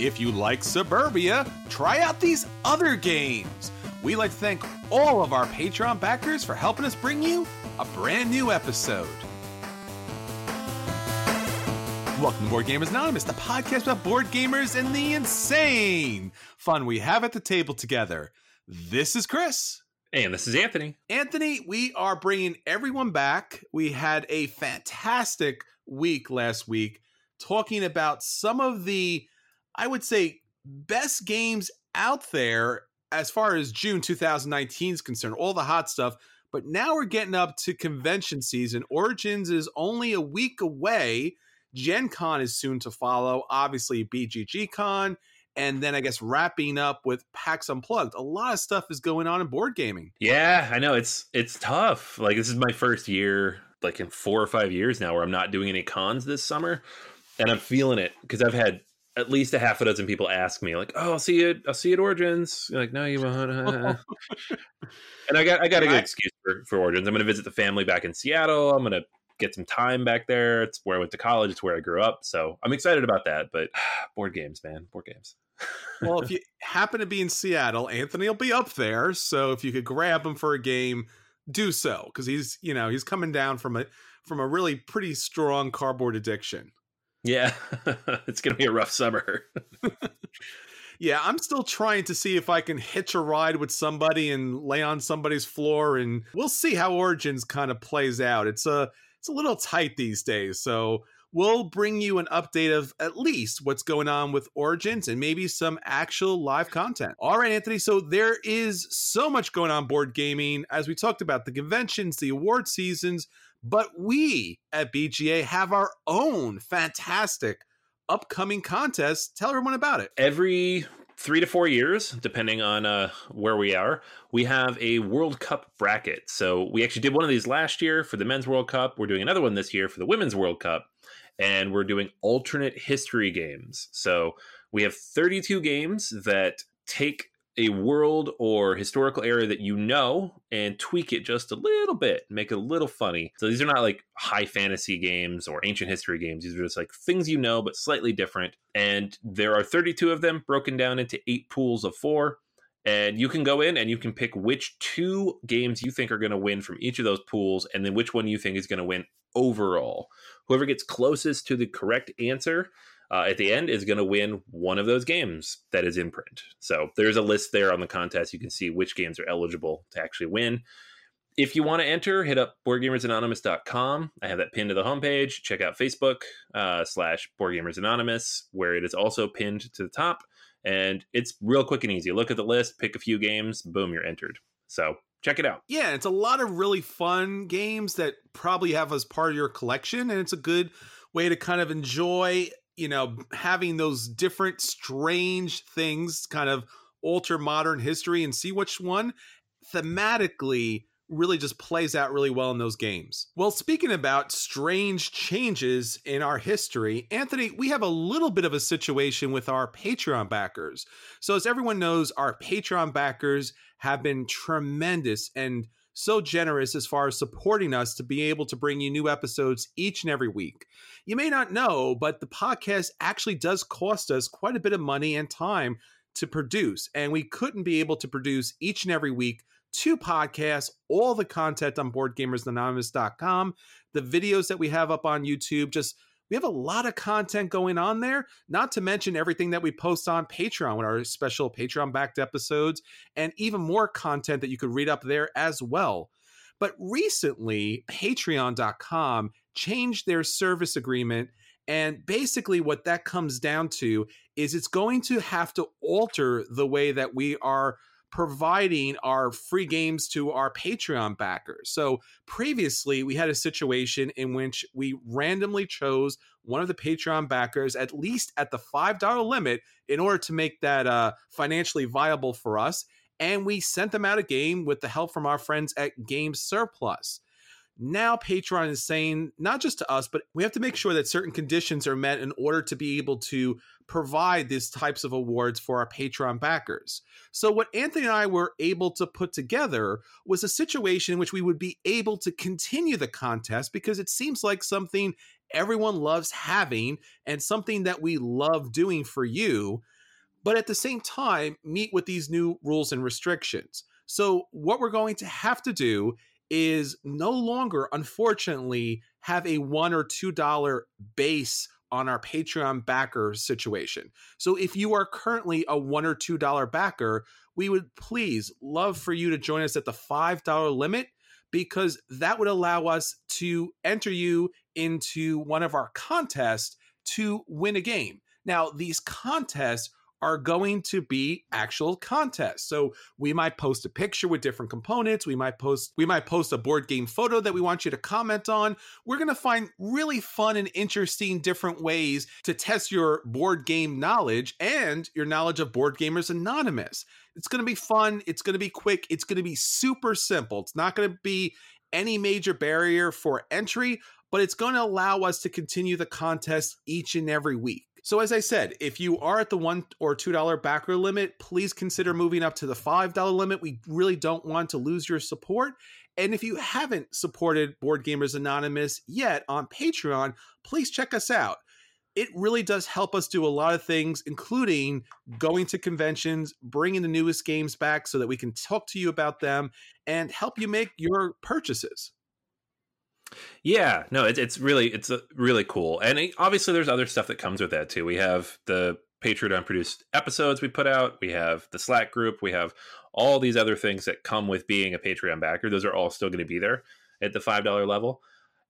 If you like Suburbia, try out these other games. We'd like to thank all of our Patreon backers for helping us bring you a brand new episode. Welcome to Board Gamers Anonymous, the podcast about board gamers and the insane fun we have at the table together. This is Chris. And this is Anthony. Anthony, we are bringing everyone back. We had a fantastic week last week talking about some of the, I would say, best games out there as far as June 2019 is concerned, all the hot stuff. But now we're getting up to convention season. Origins is only a week away. Gen Con is soon to follow. Obviously, BGG Con. And then I guess wrapping up with PAX Unplugged. A lot of stuff is going on in board gaming. Yeah, I know it's it's tough. Like this is my first year, like in four or five years now, where I'm not doing any cons this summer, and I'm feeling it because I've had at least a half a dozen people ask me like, "Oh, I'll see you. I'll see you at Origins." You're like, no, you won't. Uh, uh, uh. and I got I got a good excuse for, for Origins. I'm going to visit the family back in Seattle. I'm going to get some time back there. It's where I went to college. It's where I grew up. So I'm excited about that. But board games, man, board games. well, if you happen to be in Seattle, Anthony will be up there. So if you could grab him for a game, do so because he's you know he's coming down from a from a really pretty strong cardboard addiction. Yeah, it's gonna be a rough summer. yeah, I'm still trying to see if I can hitch a ride with somebody and lay on somebody's floor, and we'll see how Origins kind of plays out. It's a it's a little tight these days, so we'll bring you an update of at least what's going on with Origins and maybe some actual live content. All right, Anthony. So there is so much going on board gaming as we talked about the conventions, the award seasons but we at BGA have our own fantastic upcoming contest. Tell everyone about it. Every three to four years, depending on uh, where we are, we have a World Cup bracket. So we actually did one of these last year for the Men's World Cup. We're doing another one this year for the Women's World Cup. And we're doing alternate history games. So we have 32 games that take a world or historical area that you know and tweak it just a little bit, make it a little funny. So these are not like high fantasy games or ancient history games. These are just like things you know, but slightly different. And there are 32 of them broken down into eight pools of four. And you can go in and you can pick which two games you think are going to win from each of those pools, and then which one you think is going to win overall. Whoever gets closest to the correct answer uh, at the end is going to win one of those games that is in print. So there's a list there on the contest. You can see which games are eligible to actually win. If you want to enter, hit up boardgamersanonymous.com. I have that pinned to the homepage. Check out Facebook uh, slash boardgamersanonymous, where it is also pinned to the top. And it's real quick and easy. Look at the list, pick a few games, boom, you're entered. So check it out. Yeah, it's a lot of really fun games that probably have as part of your collection, and it's a good way to kind of enjoy, you know, having those different strange things kind of alter modern history and see which one thematically really just plays out really well in those games. Well, speaking about strange changes in our history, Anthony, we have a little bit of a situation with our Patreon backers. So, as everyone knows, our Patreon backers have been tremendous and so generous as far as supporting us to be able to bring you new episodes each and every week. You may not know, but the podcast actually does cost us quite a bit of money and time to produce, and we couldn't be able to produce each and every week two podcasts, all the content on boardgamersanonymous.com, the videos that we have up on YouTube, just we have a lot of content going on there, not to mention everything that we post on Patreon with our special Patreon backed episodes and even more content that you could read up there as well. But recently, patreon.com changed their service agreement. And basically, what that comes down to is it's going to have to alter the way that we are providing our free games to our Patreon backers. So previously, we had a situation in which we randomly chose one of the Patreon backers, at least at the $5 limit, in order to make that uh, financially viable for us. And we sent them out a game with the help from our friends at Game Surplus. Now, Patreon is saying, not just to us, but we have to make sure that certain conditions are met in order to be able to provide these types of awards for our Patreon backers. So, what Anthony and I were able to put together was a situation in which we would be able to continue the contest because it seems like something everyone loves having and something that we love doing for you, but at the same time, meet with these new rules and restrictions. So, what we're going to have to do is no longer, unfortunately, have a one or two dollar base on our Patreon backer situation. So if you are currently a one or two dollar backer, we would please love for you to join us at the five dollar limit because that would allow us to enter you into one of our contests to win a game. Now, these contests are going to be actual contests. So we might post a picture with different components. We might post we might post a board game photo that we want you to comment on. We're going to find really fun and interesting different ways to test your board game knowledge and your knowledge of Board Gamers Anonymous. It's going to be fun, it's going to be quick, it's going to be super simple. It's not going to be any major barrier for entry, but it's going to allow us to continue the contest each and every week. So, as I said, if you are at the one or two dollar backer limit, please consider moving up to the five dollar limit. We really don't want to lose your support. And if you haven't supported Board Gamers Anonymous yet on Patreon, please check us out. It really does help us do a lot of things, including going to conventions, bringing the newest games back so that we can talk to you about them and help you make your purchases. Yeah, no, it's it's really it's a, really cool, and it, obviously there's other stuff that comes with that too. We have the Patreon produced episodes we put out. We have the Slack group. We have all these other things that come with being a Patreon backer. Those are all still going to be there at the five dollar level.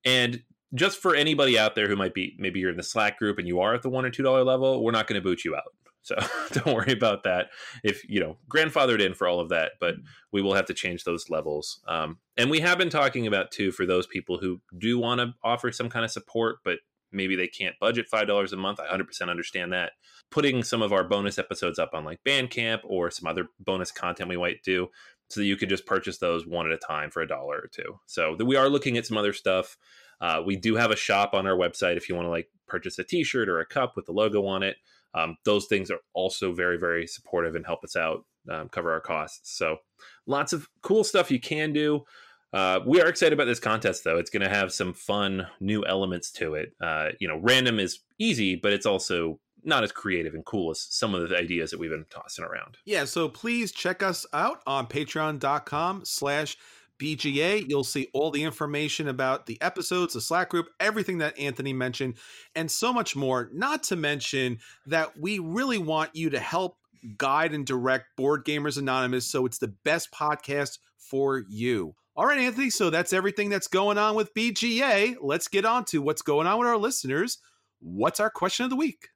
And just for anybody out there who might be maybe you're in the Slack group and you are at the one or two dollar level, we're not going to boot you out. So don't worry about that. If you know, grandfathered in for all of that, but we will have to change those levels. Um, and we have been talking about too for those people who do want to offer some kind of support, but maybe they can't budget five dollars a month. I 100% understand that. Putting some of our bonus episodes up on like Bandcamp or some other bonus content we might do, so that you could just purchase those one at a time for a dollar or two. So we are looking at some other stuff. Uh, we do have a shop on our website if you want to like purchase a T-shirt or a cup with the logo on it um, those things are also very very supportive and help us out um, cover our costs. So lots of cool stuff you can do. Uh, we are excited about this contest though. It's going to have some fun new elements to it. Uh, you know random is easy but it's also not as creative and cool as some of the ideas that we've been tossing around. Yeah so please check us out on patreon.com slash BGA. You'll see all the information about the episodes, the Slack group, everything that Anthony mentioned, and so much more. Not to mention that we really want you to help guide and direct Board Gamers Anonymous so it's the best podcast for you. All right, Anthony, so that's everything that's going on with BGA. Let's get on to what's going on with our listeners. What's our question of the week?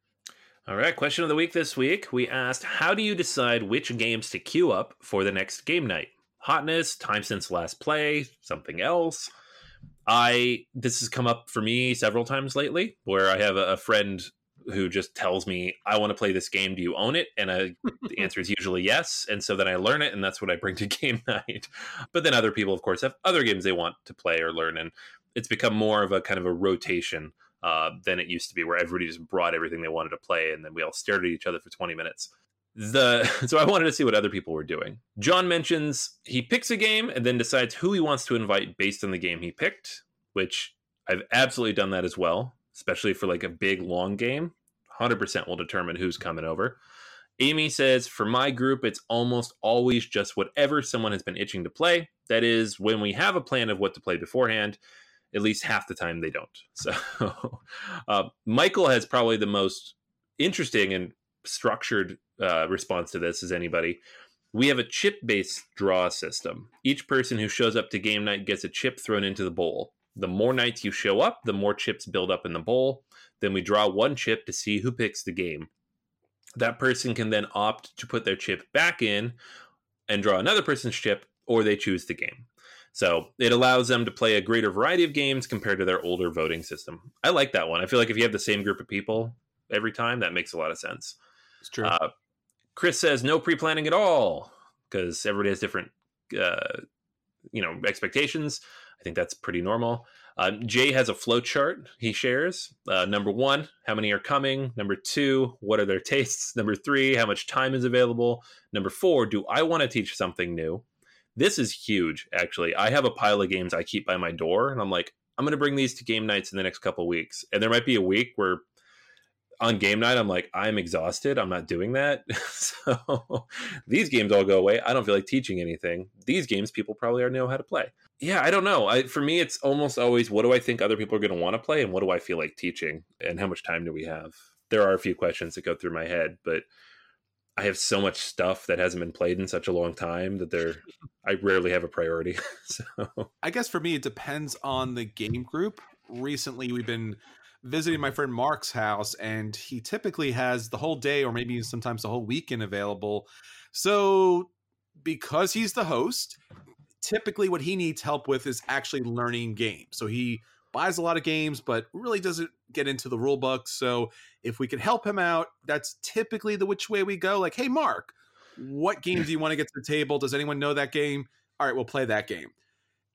All right, question of the week this week. We asked, how do you decide which games to queue up for the next game night? Hotness, time since last play, something else. I this has come up for me several times lately where I have a, a friend who just tells me, I want to play this game. Do you own it? And I, the answer is usually yes. And so then I learn it, and that's what I bring to game night. But then other people, of course, have other games they want to play or learn. And it's become more of a kind of a rotation uh, than it used to be, where everybody just brought everything they wanted to play, and then we all stared at each other for 20 minutes. The so I wanted to see what other people were doing. John mentions he picks a game and then decides who he wants to invite based on the game he picked, which I've absolutely done that as well especially for like a big long game, 100% will determine who's coming over. Amy says, for my group, it's almost always just whatever someone has been itching to play. That is, when we have a plan of what to play beforehand, at least half the time they don't. So, uh, Michael has probably the most interesting and structured uh, response to this as anybody. We have a chip based draw system. Each person who shows up to game night gets a chip thrown into the bowl. The more nights you show up, the more chips build up in the bowl. Then we draw one chip to see who picks the game. That person can then opt to put their chip back in and draw another person's chip, or they choose the game. So it allows them to play a greater variety of games compared to their older voting system. I like that one. I feel like if you have the same group of people every time, that makes a lot of sense. It's true. Uh, Chris says no pre planning at all because everybody has different, uh, you know, expectations. I think that's pretty normal. Uh, Jay has a flow chart he shares. Uh, number one, how many are coming? Number two, what are their tastes? Number three, how much time is available? Number four, do I want to teach something new? This is huge, actually. I have a pile of games I keep by my door, and I'm like, I'm going to bring these to game nights in the next couple weeks. And there might be a week where on game night, I'm like, I'm exhausted. I'm not doing that. so these games all go away. I don't feel like teaching anything. These games, people probably already know how to play yeah, I don't know. I, for me, it's almost always what do I think other people are going to want to play, and what do I feel like teaching, and how much time do we have? There are a few questions that go through my head, but I have so much stuff that hasn't been played in such a long time that there, I rarely have a priority. so I guess for me, it depends on the game group. Recently, we've been visiting my friend Mark's house, and he typically has the whole day or maybe sometimes the whole weekend available. So because he's the host, typically what he needs help with is actually learning games. So he buys a lot of games, but really doesn't get into the rule book. So if we could help him out, that's typically the which way we go. Like, hey, Mark, what game do you want to get to the table? Does anyone know that game? All right, we'll play that game.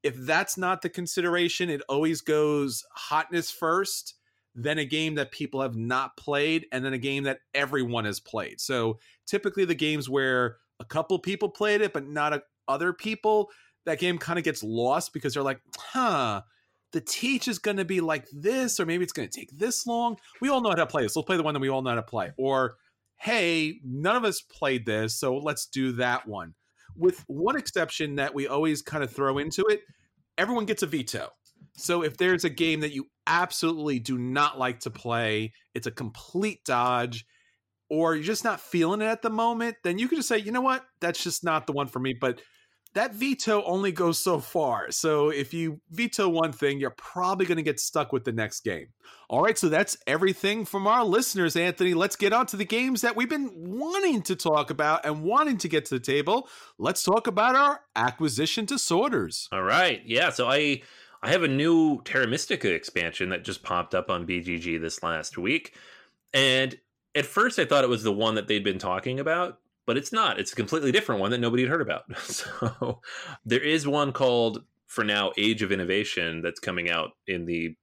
If that's not the consideration, it always goes hotness first, then a game that people have not played, and then a game that everyone has played. So typically the games where a couple people played it, but not a, other people, that game kind of gets lost because they're like, huh, the teach is going to be like this, or maybe it's going to take this long. We all know how to play this. Let's play the one that we all know how to play. Or, hey, none of us played this, so let's do that one. With one exception that we always kind of throw into it, everyone gets a veto. So if there's a game that you absolutely do not like to play, it's a complete dodge, or you're just not feeling it at the moment, then you can just say, you know what, that's just not the one for me. But that veto only goes so far. So if you veto one thing, you're probably going to get stuck with the next game. All right, so that's everything from our listeners, Anthony. Let's get on to the games that we've been wanting to talk about and wanting to get to the table. Let's talk about our acquisition disorders. All right. Yeah, so I I have a new Terra Mystica expansion that just popped up on BGG this last week. And at first I thought it was the one that they'd been talking about, but it's not. It's a completely different one that nobody had heard about. So there is one called for now Age of Innovation that's coming out in the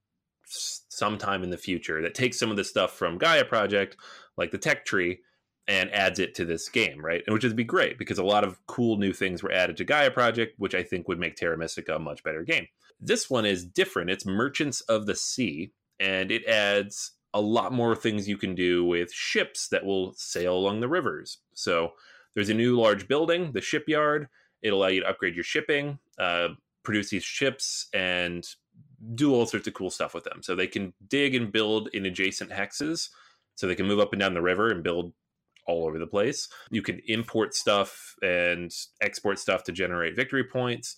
sometime in the future that takes some of the stuff from Gaia Project, like the tech tree, and adds it to this game, right? And which would be great because a lot of cool new things were added to Gaia Project, which I think would make Terra Mystica a much better game. This one is different. It's Merchants of the Sea, and it adds a lot more things you can do with ships that will sail along the rivers. So there's a new large building, the shipyard. It'll allow you to upgrade your shipping, uh, produce these ships, and do all sorts of cool stuff with them. So they can dig and build in adjacent hexes. So they can move up and down the river and build all over the place. You can import stuff and export stuff to generate victory points.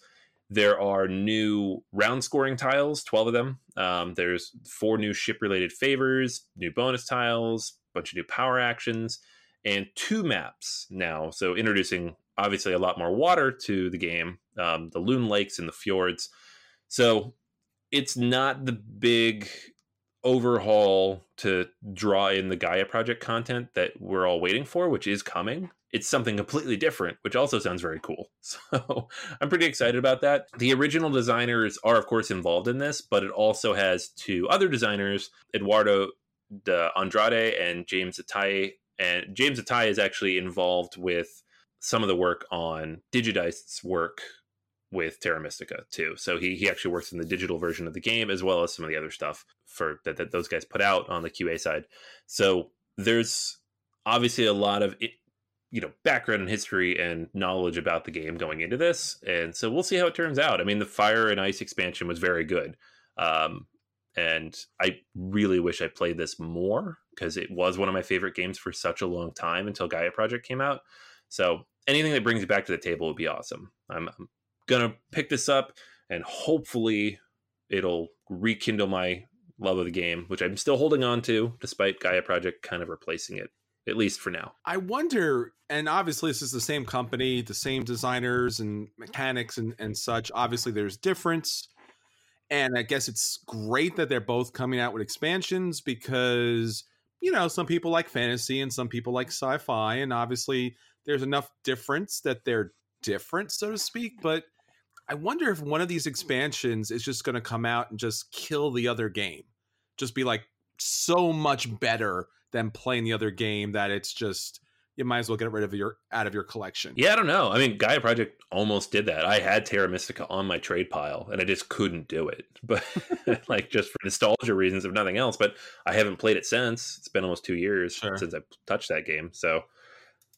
There are new round scoring tiles, 12 of them. Um, there's four new ship related favors, new bonus tiles, bunch of new power actions, and two maps now. So introducing obviously a lot more water to the game, um, the Loon Lakes and the fjords. So it's not the big overhaul to draw in the Gaia project content that we're all waiting for, which is coming. It's something completely different, which also sounds very cool. So I'm pretty excited about that. The original designers are, of course, involved in this, but it also has two other designers, Eduardo de Andrade and James Atai. And James Atai is actually involved with some of the work on Digidice's work with Terra Mystica too. So he he actually works in the digital version of the game as well as some of the other stuff for that, that those guys put out on the QA side. So there's obviously a lot of you know background and history and knowledge about the game going into this, and so we'll see how it turns out. I mean, the Fire and Ice expansion was very good. Um, and I really wish I played this more because it was one of my favorite games for such a long time until Gaia Project came out. So anything that brings it back to the table would be awesome. I'm, I'm gonna pick this up and hopefully it'll rekindle my love of the game, which I'm still holding on to despite Gaia Project kind of replacing it, at least for now. I wonder, and obviously this is the same company, the same designers and mechanics and, and such. Obviously there's difference. And I guess it's great that they're both coming out with expansions because, you know, some people like fantasy and some people like sci fi. And obviously there's enough difference that they're different, so to speak. But I wonder if one of these expansions is just going to come out and just kill the other game. Just be like so much better than playing the other game that it's just you might as well get rid of your out of your collection. Yeah, I don't know. I mean, Gaia Project almost did that. I had Terra Mystica on my trade pile, and I just couldn't do it. But like just for nostalgia reasons, if nothing else. But I haven't played it since. It's been almost two years sure. since I touched that game. So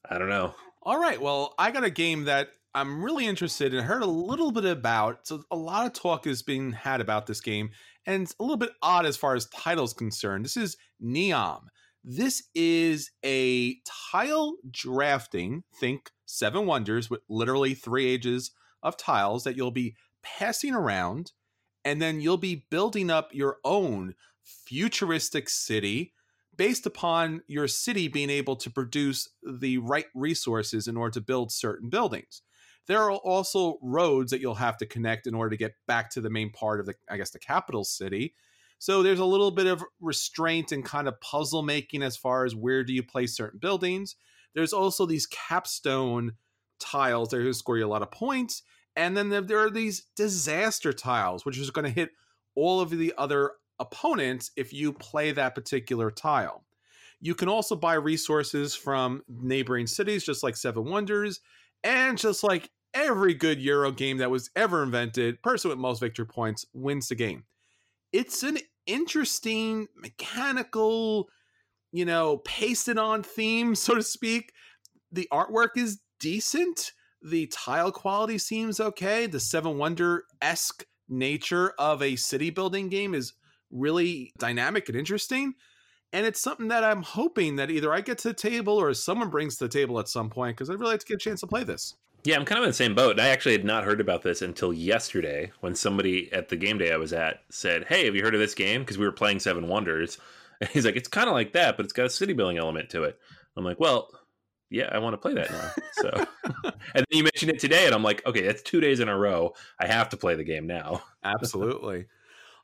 I don't know. All right. Well, I got a game that I'm really interested in. Heard a little bit about. So a lot of talk is being had about this game, and it's a little bit odd as far as titles concerned. This is Neom. This is a tile drafting. Think Seven Wonders with literally three ages of tiles that you'll be passing around, and then you'll be building up your own futuristic city based upon your city being able to produce the right resources in order to build certain buildings there are also roads that you'll have to connect in order to get back to the main part of the i guess the capital city. So there's a little bit of restraint and kind of puzzle making as far as where do you place certain buildings. There's also these capstone tiles that are going to score you a lot of points. And then there are these disaster tiles which is going to hit all of the other opponents if you play that particular tile. You can also buy resources from neighboring cities just like seven wonders and just like every good Euro game that was ever invented, person with most victory points wins the game. It's an interesting mechanical, you know, pasted on theme, so to speak. The artwork is decent. The tile quality seems okay. The Seven Wonder esque nature of a city building game is really dynamic and interesting. And it's something that I'm hoping that either I get to the table or someone brings to the table at some point because I'd really like to get a chance to play this. Yeah, I'm kind of in the same boat. I actually had not heard about this until yesterday when somebody at the game day I was at said, Hey, have you heard of this game? Because we were playing Seven Wonders. And he's like, It's kind of like that, but it's got a city building element to it. I'm like, Well, yeah, I want to play that now. So, and then you mentioned it today, and I'm like, okay, that's two days in a row. I have to play the game now. Absolutely.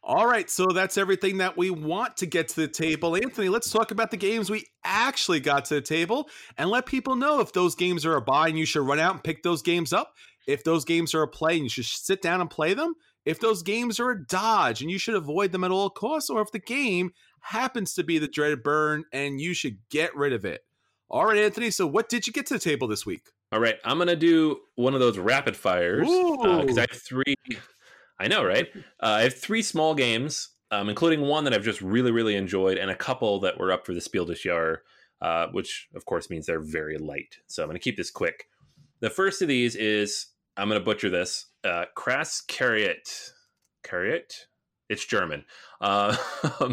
All right, so that's everything that we want to get to the table. Anthony, let's talk about the games we actually got to the table and let people know if those games are a buy and you should run out and pick those games up. If those games are a play and you should sit down and play them. If those games are a dodge and you should avoid them at all costs, or if the game happens to be the dreaded burn and you should get rid of it. All right, Anthony, so what did you get to the table this week? All right, I'm going to do one of those rapid fires because uh, I have three I know, right? Uh, I have three small games, um, including one that I've just really, really enjoyed, and a couple that were up for the Spiel des Jahres, uh, which of course means they're very light. So I'm going to keep this quick. The first of these is I'm going to butcher this. Uh, Krass Kariert. Kariert? It's German. Uh,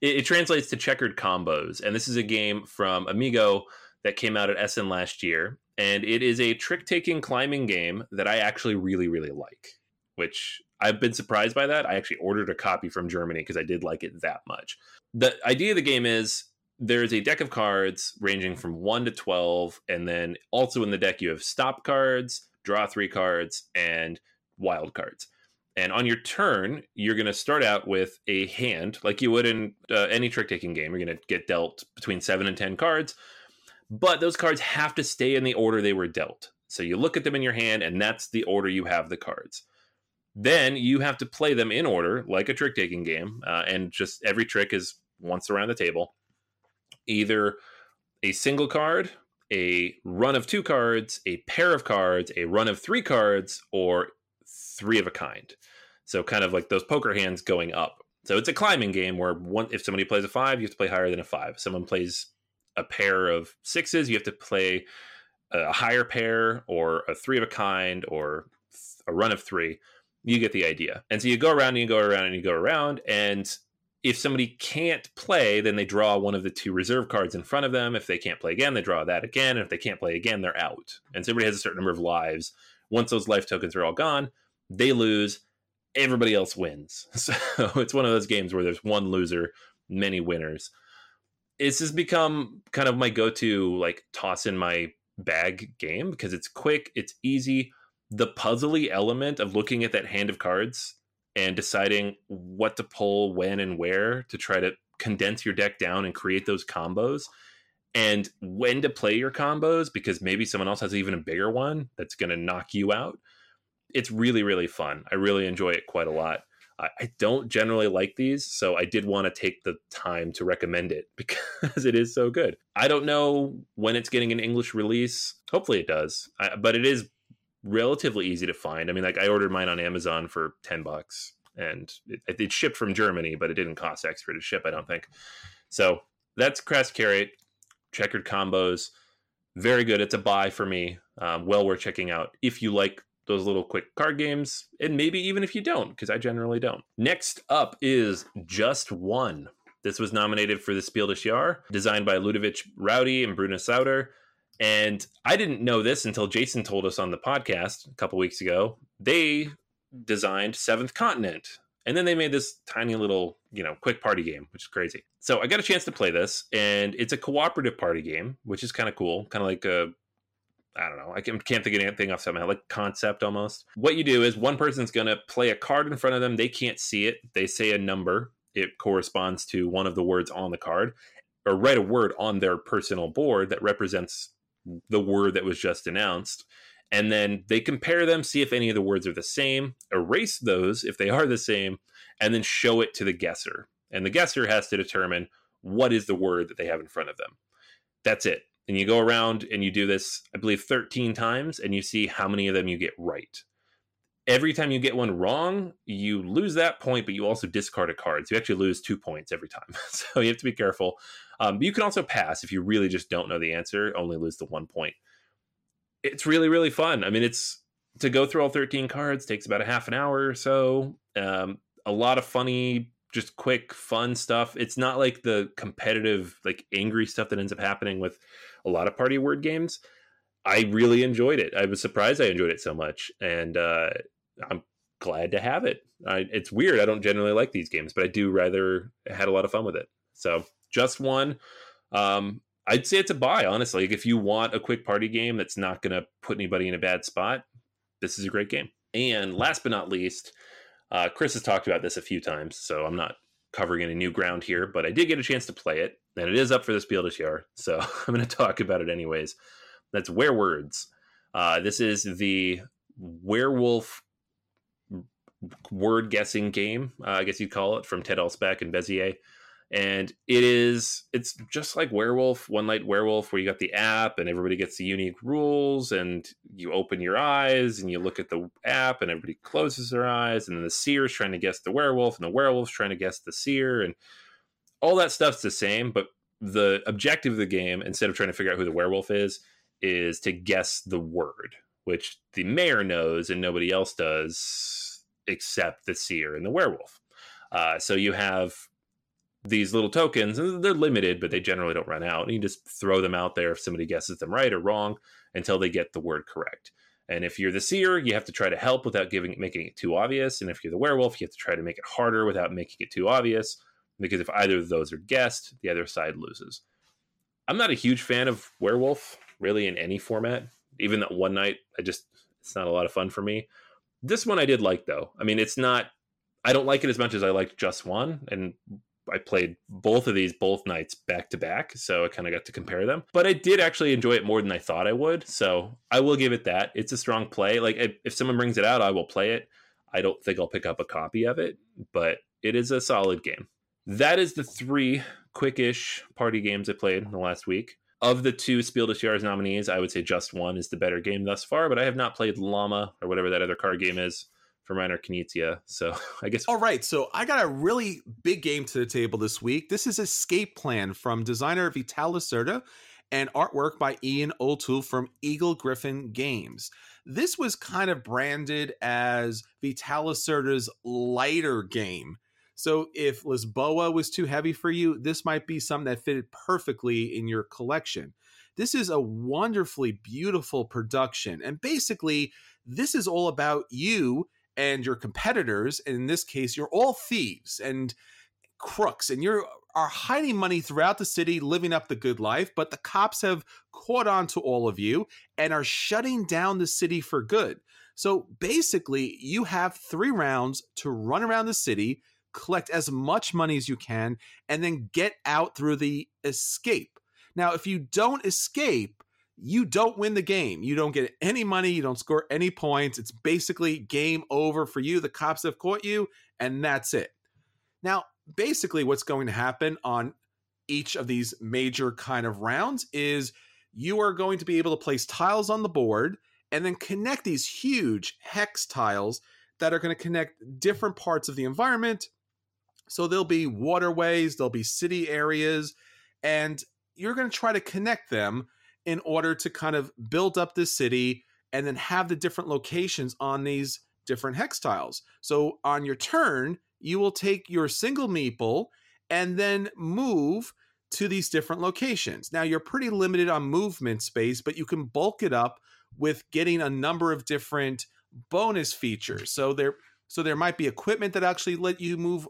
it, it, translates to checkered combos, and this is a game from Amigo that came out at Essen last year, and it is a trick-taking climbing game that I actually really, really like. Which I've been surprised by that. I actually ordered a copy from Germany because I did like it that much. The idea of the game is there's a deck of cards ranging from 1 to 12 and then also in the deck you have stop cards draw three cards and wild cards and on your turn you're going to start out with a hand like you would in uh, any trick taking game you're going to get dealt between 7 and 10 cards but those cards have to stay in the order they were dealt so you look at them in your hand and that's the order you have the cards then you have to play them in order like a trick taking game uh, and just every trick is once around the table either a single card, a run of two cards, a pair of cards, a run of three cards, or three of a kind. So kind of like those poker hands going up. So it's a climbing game where one if somebody plays a five, you have to play higher than a five. If someone plays a pair of sixes, you have to play a higher pair or a three of a kind or a run of three. You get the idea. And so you go around and you go around and you go around and if somebody can't play, then they draw one of the two reserve cards in front of them. If they can't play again, they draw that again. And if they can't play again, they're out. And so everybody has a certain number of lives. Once those life tokens are all gone, they lose. Everybody else wins. So it's one of those games where there's one loser, many winners. This has become kind of my go-to like toss in my bag game because it's quick, it's easy. The puzzly element of looking at that hand of cards and deciding what to pull when and where to try to condense your deck down and create those combos and when to play your combos because maybe someone else has even a bigger one that's going to knock you out. It's really, really fun. I really enjoy it quite a lot. I don't generally like these, so I did want to take the time to recommend it because it is so good. I don't know when it's getting an English release. Hopefully it does, I, but it is relatively easy to find. I mean, like I ordered mine on Amazon for ten bucks, and it, it shipped from Germany, but it didn't cost extra to ship. I don't think. So that's Krass Kariert checkered combos. Very good. It's a buy for me. Um, well worth checking out if you like those little quick card games, and maybe even if you don't, because I generally don't. Next up is Just One. This was nominated for the Spiel des Jahres, designed by Ludovic Roudy and Bruno Sautter. And I didn't know this until Jason told us on the podcast a couple weeks ago. They designed Seventh Continent. And then they made this tiny little, you know, quick party game, which is crazy. So I got a chance to play this, and it's a cooperative party game, which is kind of cool. Kind of like a I don't know. I can't think of anything off the top of my like concept almost. What you do is one person's going to play a card in front of them. They can't see it. They say a number. It corresponds to one of the words on the card, or write a word on their personal board that represents the word that was just announced. And then they compare them, see if any of the words are the same, erase those if they are the same, and then show it to the guesser. And the guesser has to determine what is the word that they have in front of them. That's it. And you go around and you do this, I believe, 13 times, and you see how many of them you get right. Every time you get one wrong, you lose that point, but you also discard a card. So you actually lose two points every time. so you have to be careful. Um, you can also pass if you really just don't know the answer, only lose the one point. It's really, really fun. I mean, it's to go through all 13 cards takes about a half an hour or so. Um, a lot of funny, just quick, fun stuff. It's not like the competitive, like angry stuff that ends up happening with a lot of party word games. I really enjoyed it. I was surprised I enjoyed it so much, and uh, I'm glad to have it. I, it's weird. I don't generally like these games, but I do rather had a lot of fun with it. So just one. Um, I'd say it's a buy, honestly. Like if you want a quick party game that's not going to put anybody in a bad spot, this is a great game. And last but not least, uh, Chris has talked about this a few times, so I'm not covering any new ground here, but I did get a chance to play it, and it is up for this Spiel des Jahres, so I'm going to talk about it anyways. That's Werewords. Uh, this is the werewolf word guessing game, uh, I guess you'd call it, from Ted Alspach and Bezier. And it is it's just like werewolf one light werewolf where you got the app and everybody gets the unique rules and you open your eyes and you look at the app and everybody closes their eyes and then the seer is trying to guess the werewolf and the werewolf's trying to guess the seer and all that stuff's the same but the objective of the game instead of trying to figure out who the werewolf is is to guess the word which the mayor knows and nobody else does except the seer and the werewolf uh, so you have these little tokens, and they're limited, but they generally don't run out. And you just throw them out there if somebody guesses them right or wrong until they get the word correct. And if you're the seer, you have to try to help without giving making it too obvious. And if you're the werewolf, you have to try to make it harder without making it too obvious. because if either of those are guessed, the other side loses. I'm not a huge fan of Werewolf, really, in any format. Even that one night, I just, it's not a lot of fun for me. This one I did like, though. I mean, it's not, I don't like it as much as I liked Just One. And I played both of these both nights back to back, so I kind of got to compare them. But I did actually enjoy it more than I thought I would, so I will give it that. It's a strong play. Like if, someone brings it out, I will play it. I don't think I'll pick up a copy of it, but it is a solid game. That is the three quickish party games I played in the last week. Of the two Spiel des Jahres nominees, I would say just one is the better game thus far, but I have not played Llama or whatever that other card game is for Reiner Knizia. So I guess. All right. So I got a really big game to the table this week. This is Escape Plan from designer Vital Lacerda and artwork by Ian O'Toole from Eagle Gryphon Games. This was kind of branded as Vital Lacerda's lighter game. So if Lisboa was too heavy for you, this might be something that fitted perfectly in your collection. This is a wonderfully beautiful production. And basically, this is all about you and your competitors. And in this case, you're all thieves and crooks, and you're are hiding money throughout the city, living up the good life. But the cops have caught on to all of you and are shutting down the city for good. So basically, you have three rounds to run around the city, collect as much money as you can, and then get out through the escape. Now, if you don't escape, you don't win the game. You don't get any money. You don't score any points. It's basically game over for you. The cops have caught you, and that's it. Now, basically, what's going to happen on each of these major kind of rounds is you are going to be able to place tiles on the board and then connect these huge hex tiles that are going to connect different parts of the environment. So there'll be waterways, there'll be city areas, and you're going to try to connect them in order to kind of build up the city and then have the different locations on these different hex tiles. So on your turn, you will take your single meeple and then move to these different locations. Now you're pretty limited on movement space, but you can bulk it up with getting a number of different bonus features. So there so there might be equipment that actually let you move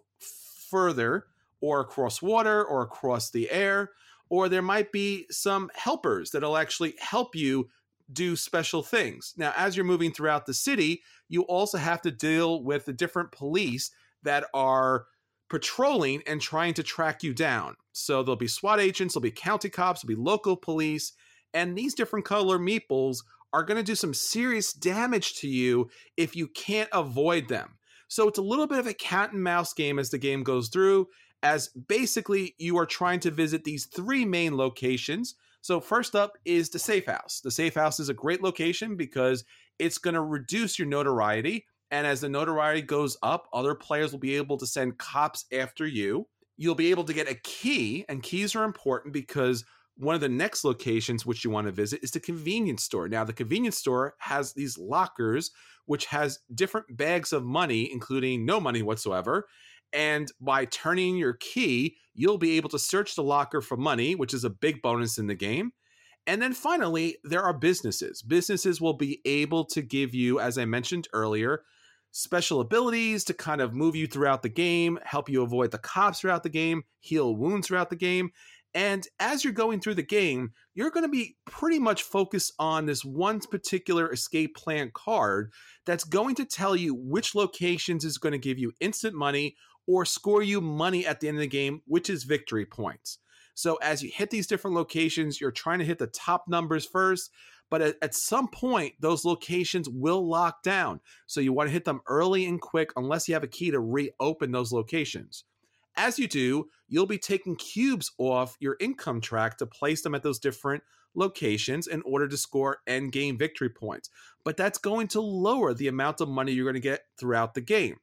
further or across water or across the air or there might be some helpers that'll actually help you do special things. Now, as you're moving throughout the city, you also have to deal with the different police that are patrolling and trying to track you down. So there'll be SWAT agents, there'll be county cops, there'll be local police, and these different color meeples are going to do some serious damage to you if you can't avoid them. So it's a little bit of a cat and mouse game as the game goes through, as basically you are trying to visit these three main locations. So, first up is the safe house. The safe house is a great location because it's going to reduce your notoriety. And as the notoriety goes up, other players will be able to send cops after you. You'll be able to get a key, and keys are important because one of the next locations which you want to visit is the convenience store. Now, the convenience store has these lockers which has different bags of money, including no money whatsoever. And by turning your key, you'll be able to search the locker for money, which is a big bonus in the game. And then finally, there are businesses. Businesses will be able to give you, as I mentioned earlier, special abilities to kind of move you throughout the game, help you avoid the cops throughout the game, heal wounds throughout the game. And as you're going through the game, you're going to be pretty much focused on this one particular escape plan card that's going to tell you which locations is going to give you instant money or score you money at the end of the game, which is victory points. So as you hit these different locations, you're trying to hit the top numbers first, but at, at, some point, those locations will lock down. So you want to hit them early and quick unless you have a key to reopen those locations. As you do, you'll be taking cubes off your income track to place them at those different locations in order to score end game victory points. But that's going to lower the amount of money you're going to get throughout the game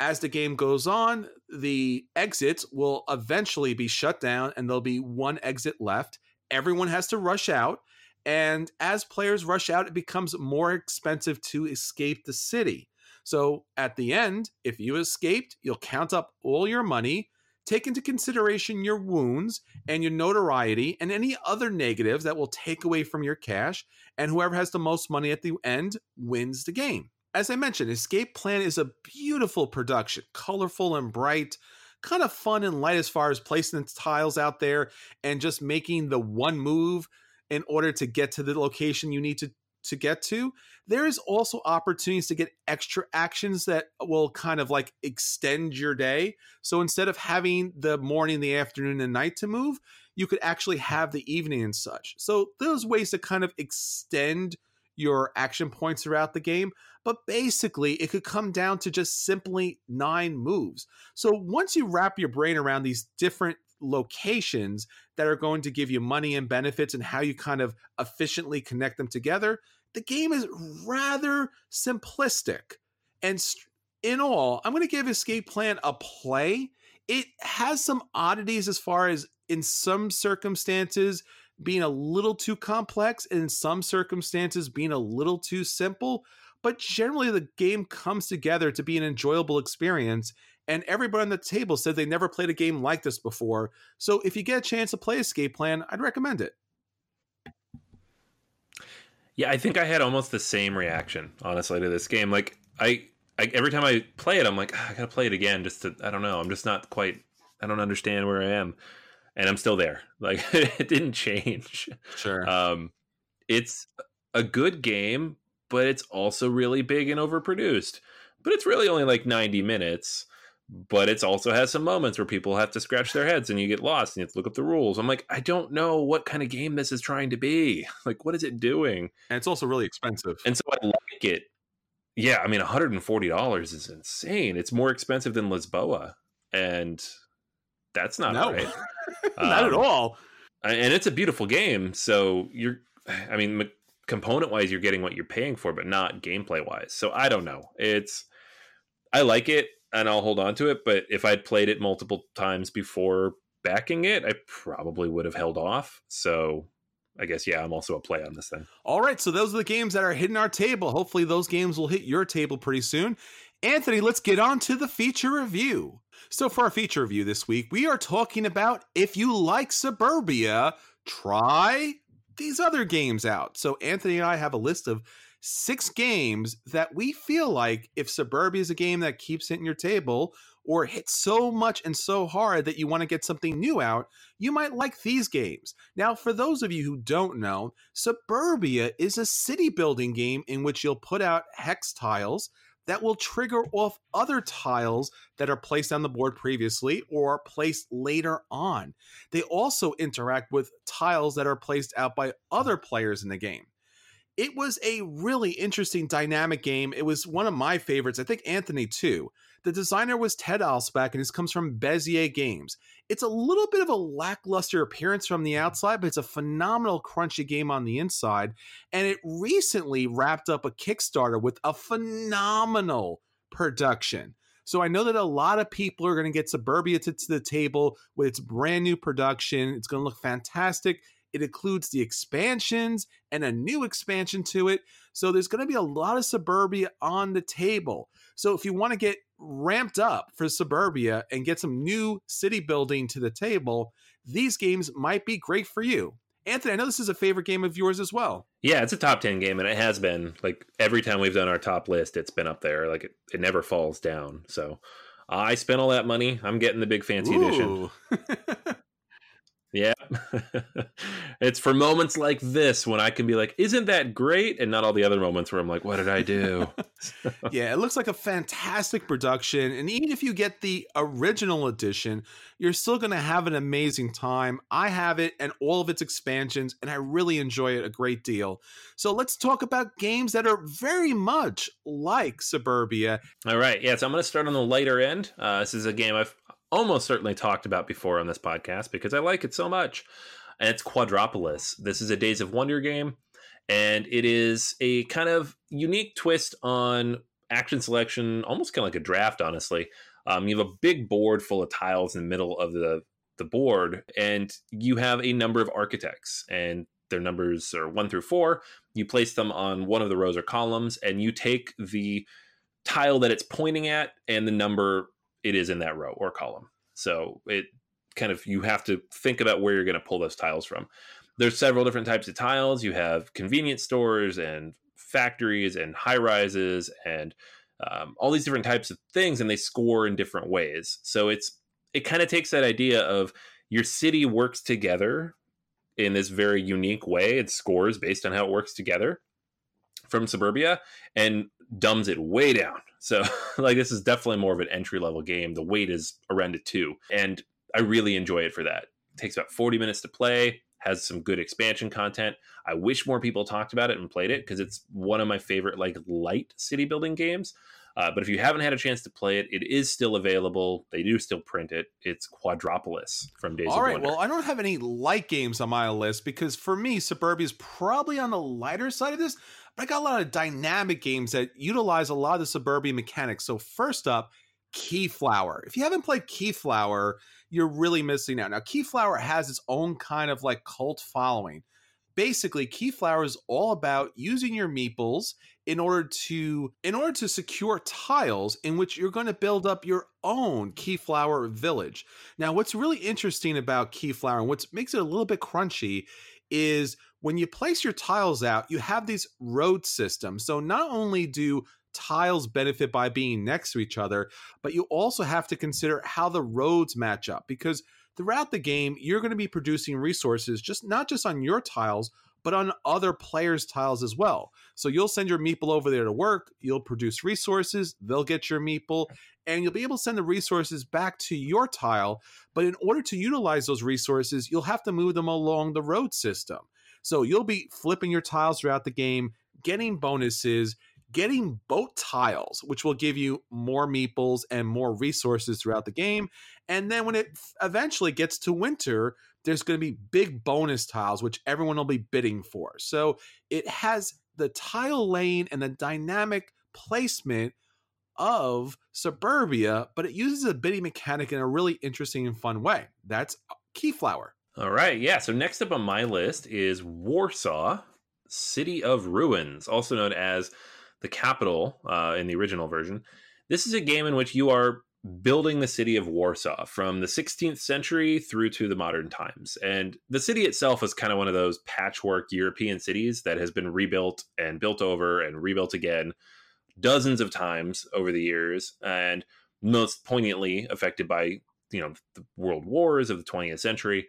as the game goes on, the exits will eventually be shut down and there'll be one exit left. Everyone has to rush out. And as players rush out, it becomes more expensive to escape the city. So at the end, if you escaped, you'll count up all your money, take into consideration your wounds and your notoriety and any other negatives that will take away from your cash. And whoever has the most money at the end wins the game as I mentioned, Escape Plan is a beautiful production, colorful and bright. kind of fun and light as far as placing the tiles out there and just making the one move in order to get to the location you need to to get to. There is also opportunities to get extra actions that will kind of like extend your day. So instead of having the morning, the afternoon, and night to move, you could actually have the evening and such. So those ways to kind of extend your action points throughout the game. But basically, it could come down to just simply nine moves. So once you wrap your brain around these different locations that are going to give you money and benefits and how you kind of efficiently connect them together, the game is rather simplistic. And in all, I'm going to give Escape Plan a play. It has some oddities as far as in some circumstances being a little too complex, and in some circumstances being a little too simple. But generally, the game comes together to be an enjoyable experience. And everybody on the table said they never played a game like this before. So if you get a chance to play Escape Plan, I'd recommend it. Yeah, I think I had almost the same reaction, honestly, to this game. Like, I, I every time I play it, I'm like, oh, I gotta play it again. Just to, I don't know. I'm just not quite. I don't understand where I am, and I'm still there. Like, it didn't change. Sure. Um, it's a good game, but it's also really big and overproduced. But it's really only like 90 minutes. But it also has some moments where people have to scratch their heads and you get lost and you have to look up the rules. I'm like, I don't know what kind of game this is trying to be. Like, what is it doing? And it's also really expensive. And so I like it. Yeah, I mean, $140 is insane. It's more expensive than Lisboa. And that's not no. right. not um, at all. And it's a beautiful game. So you're, I mean, component wise, you're getting what you're paying for, but not gameplay wise. So I don't know. It's I like it and I'll hold on to it, but if I'd played it multiple times before backing it, I probably would have held off. So I guess yeah, I'm also a play on this thing. All right, so those are the games that are hitting our table. Hopefully those games will hit your table pretty soon. Anthony, let's get on to the feature review. So for our feature review this week, we are talking about if you like Suburbia, try these other games out. So Anthony and I have a list of six games that we feel like if Suburbia is a game that keeps hitting your table or hits so much and so hard that you want to get something new out, you might like these games. Now, for those of you who don't know, Suburbia is a city building game in which you'll put out hex tiles that will trigger off other tiles that are placed on the board previously or placed later on. They also interact with tiles that are placed out by other players in the game. It was a really interesting dynamic game. It was one of my favorites. I think Anthony too. The designer was Ted Alspach, and this comes from Bezier Games. It's a little bit of a lackluster appearance from the outside, but it's a phenomenal crunchy game on the inside. And it recently wrapped up a Kickstarter with a phenomenal production. So I know that a lot of people are going to get Suburbia to, to the table with its brand new production. It's going to look fantastic. It includes the expansions and a new expansion to it. So there's going to be a lot of Suburbia on the table. So if you want to get ramped up for Suburbia and get some new city building to the table, these games might be great for you. Anthony, I know this is a favorite game of yours as well. Yeah, it's a top 10 game, and it has been. Like every time we've done our top list, it's been up there. Like it, it never falls down. So I spent all that money. I'm getting the big fancy Ooh. edition. Yeah. it's for moments like this when I can be like, isn't that great? And not all the other moments where I'm like, what did I do? yeah, it looks like a fantastic production. And even if you get the original edition, you're still going to have an amazing time. I have it and all of its expansions, and I really enjoy it a great deal. So let's talk about games that are very much like Suburbia. All right. Yeah. So I'm going to start on the lighter end. Uh, this is a game I've almost certainly talked about before on this podcast because I like it so much. And it's Quadropolis. This is a Days of Wonder game, and it is a kind of unique twist on action selection, almost kind of like a draft, honestly. Um, you have a big board full of tiles in the middle of the the board, and you have a number of architects, and their numbers are one through four. You place them on one of the rows or columns, and you take the tile that it's pointing at and the number it is in that row or column. So it kind of you have to think about where you're going to pull those tiles from. There's several different types of tiles. You have convenience stores and factories and high rises and um, all these different types of things, and they score in different ways. So it's it kind of takes that idea of your city works together in this very unique way. It scores based on how it works together from Suburbia and dumbs it way down. So, like, this is definitely more of an entry level game. The weight is around a two, and I really enjoy it for that. It takes about 40 minutes to play, has some good expansion content. I wish more people talked about it and played it because it's one of my favorite, like, light city building games. Uh, but if you haven't had a chance to play it, it is still available. They do still print it. It's Quadropolis from Days All right. Well, I don't have any light games on my list because for me, Suburbia is probably on the lighter side of this. But I got a lot of dynamic games that utilize a lot of the Suburbia mechanics. So first up, Keyflower. If you haven't played Keyflower, you're really missing out. Now, Keyflower has its own kind of like cult following. Basically, Keyflower is all about using your meeples in order to in order to secure tiles in which you're going to build up your own Keyflower village. Now, what's really interesting about Keyflower and what makes it a little bit crunchy is when you place your tiles out, you have these road systems. So not only do tiles benefit by being next to each other, but you also have to consider how the roads match up because throughout the game you're going to be producing resources just not just on your tiles but on other players tiles as well. So you'll send your meeple over there to work you'll produce resources they'll get your meeple and you'll be able to send the resources back to your tile. But in order to utilize those resources you'll have to move them along the road system so you'll be flipping your tiles throughout the game getting bonuses getting boat tiles, which will give you more meeples and more resources throughout the game. And then when it eventually gets to winter, there's going to be big bonus tiles, which everyone will be bidding for. So it has the tile laying and the dynamic placement of Suburbia, but it uses a bidding mechanic in a really interesting and fun way. That's Keyflower. All right. Yeah. So next up on my list is Warsaw, City of Ruins, also known as the capital uh, in the original version. This is a game in which you are building the city of Warsaw from the 16th century through to the modern times. And the city itself is kind of one of those patchwork European cities that has been rebuilt and built over and rebuilt again dozens of times over the years and most poignantly affected by, you know, the world wars of the 20th century.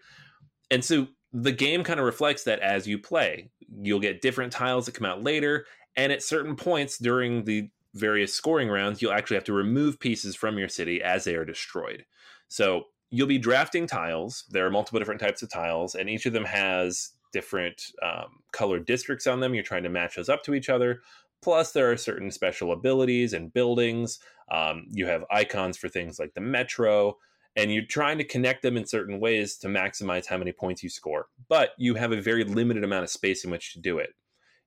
And so the game kind of reflects that as you play. You'll get different tiles that come out later and at certain points during the various scoring rounds, you'll actually have to remove pieces from your city as they are destroyed. So you'll be drafting tiles. There are multiple different types of tiles, and each of them has different um, colored districts on them. You're trying to match those up to each other. Plus, there are certain special abilities and buildings. Um, you have icons for things like the metro, and you're trying to connect them in certain ways to maximize how many points you score. But you have a very limited amount of space in which to do it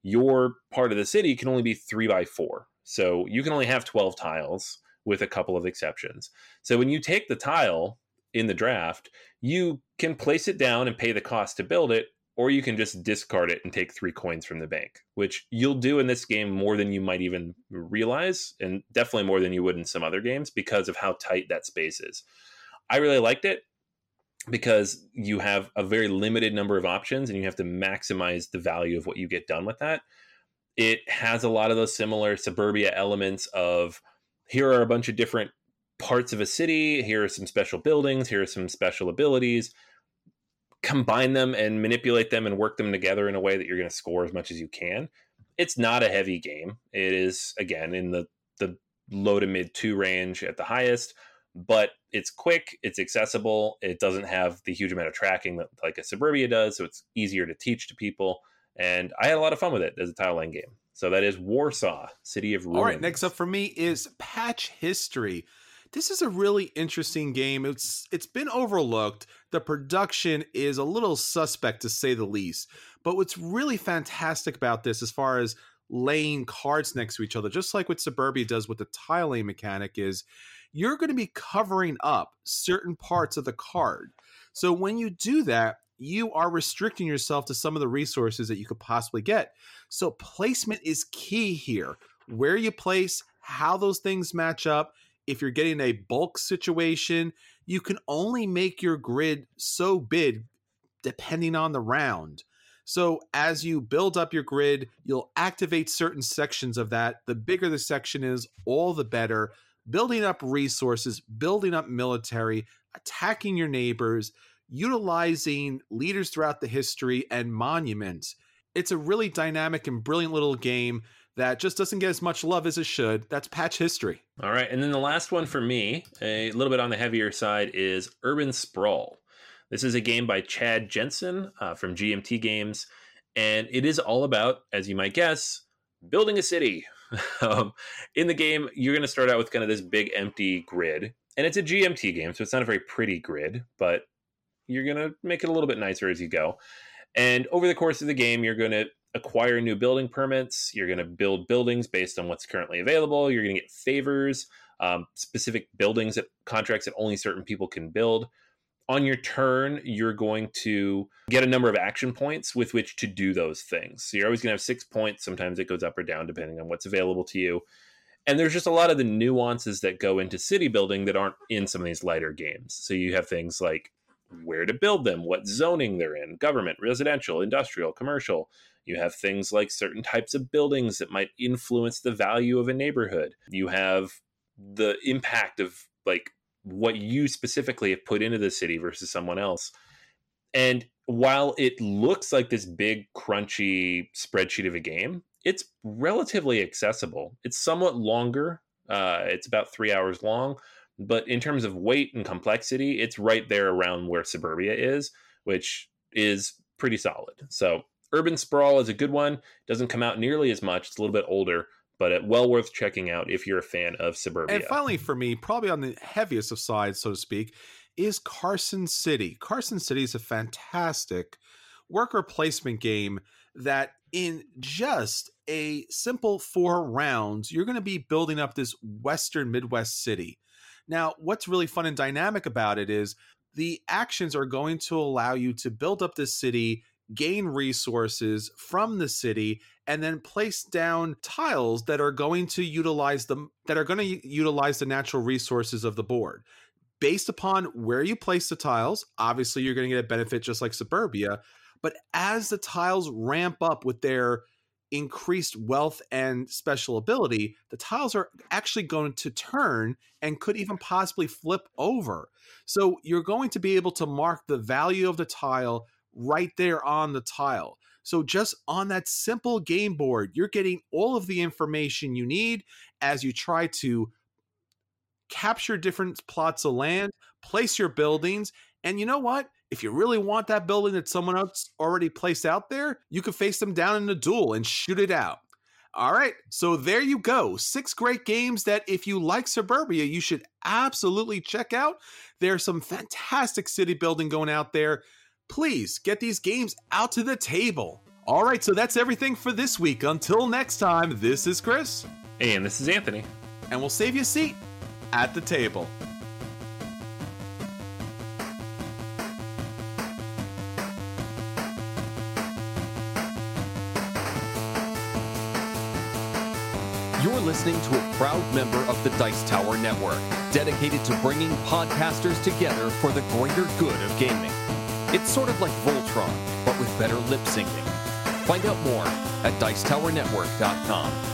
your part of the city can only be three by four. So you can only have 12 tiles with a couple of exceptions. So when you take the tile in the draft, you can place it down and pay the cost to build it, or you can just discard it and take three coins from the bank, which you'll do in this game more than you might even realize, and definitely more than you would in some other games because of how tight that space is. I really liked it because you have a very limited number of options and you have to maximize the value of what you get done with that. It has a lot of those similar suburbia elements of here are a bunch of different parts of a city, here are some special buildings, here are some special abilities. Combine them and manipulate them and work them together in a way that you're going to score as much as you can. It's not a heavy game. It is again in the the low to mid 2 range at the highest but it's quick, it's accessible, it doesn't have the huge amount of tracking that like a Suburbia does, so it's easier to teach to people. And I had a lot of fun with it as a tile laying game. So that is Warsaw, City of Ruins. All right, next up for me is Patchistory. This is a really interesting game. It's it's been overlooked. The production is a little suspect to say the least. But what's really fantastic about this as far as laying cards next to each other, just like what Suburbia does with the tiling mechanic is you're going to be covering up certain parts of the card. So when you do that, you are restricting yourself to some of the resources that you could possibly get. So placement is key here. Where you place, how those things match up. If you're getting a bulk situation, you can only make your grid so big depending on the round. So as you build up your grid, you'll activate certain sections of that. The bigger the section is, all the better building up resources, building up military, attacking your neighbors, utilizing leaders throughout the history and monuments. It's a really dynamic and brilliant little game that just doesn't get as much love as it should. That's patch history. All right. And then the last one for me, a little bit on the heavier side, is Urban Sprawl. This is a game by Chad Jensen uh, from GMT Games. And it is all about, as you might guess, building a city. um, in the game, you're going to start out with kind of this big empty grid. And it's a GMT game, so it's not a very pretty grid, but you're going to make it a little bit nicer as you go. And over the course of the game, you're going to acquire new building permits. You're going to build buildings based on what's currently available. You're going to get favors, um, specific buildings that contracts that only certain people can build. On your turn, you're going to get a number of action points with which to do those things. So you're always going to have six points. Sometimes it goes up or down depending on what's available to you. And there's just a lot of the nuances that go into city building that aren't in some of these lighter games. So you have things like where to build them, what zoning they're in, government, residential, industrial, commercial. You have things like certain types of buildings that might influence the value of a neighborhood. You have the impact of like what you specifically have put into the city versus someone else. And while it looks like this big, crunchy spreadsheet of a game, it's relatively accessible. It's somewhat longer. Uh, it's about three hours long, but in terms of weight and complexity, it's right there around where Suburbia is, which is pretty solid. So Urban Sprawl is a good one. Doesn't come out nearly as much. It's a little bit older, but it, well worth checking out if you're a fan of Suburbia. And finally, for me, probably on the heaviest of sides, so to speak, is Carson City. Carson City is a fantastic worker placement game that in just a simple four rounds, you're going to be building up this Western Midwest city. Now, what's really fun and dynamic about it is the actions are going to allow you to build up this city gain resources from the city and then place down tiles that are going to utilize them that are going to utilize the natural resources of the board. Based upon where you place the tiles obviously you're going to get a benefit just like suburbia but as the tiles ramp up with their increased wealth and special ability the tiles are actually going to turn and could even possibly flip over. So you're going to be able to mark the value of the tile right there on the tile. So, just on that simple game board, you're getting all of the information you need as you try to capture different plots of land, place your buildings. And you know what? If you really want that building that someone else already placed out there, you can face them down in a duel and shoot it out. All right, so there you go. Six great games that, if you like Suburbia, you should absolutely check out. There's some fantastic city building going out there please get these games out to the table. All right, so that's everything for this week. Until next time, this is Chris. And this is Anthony. And we'll save you a seat at the table. You're listening to a proud member of the Dice Tower Network, dedicated to bringing podcasters together for the greater good of gaming. It's sort of like Voltron, but with better lip syncing. Find out more at Dicetowernetwork.com.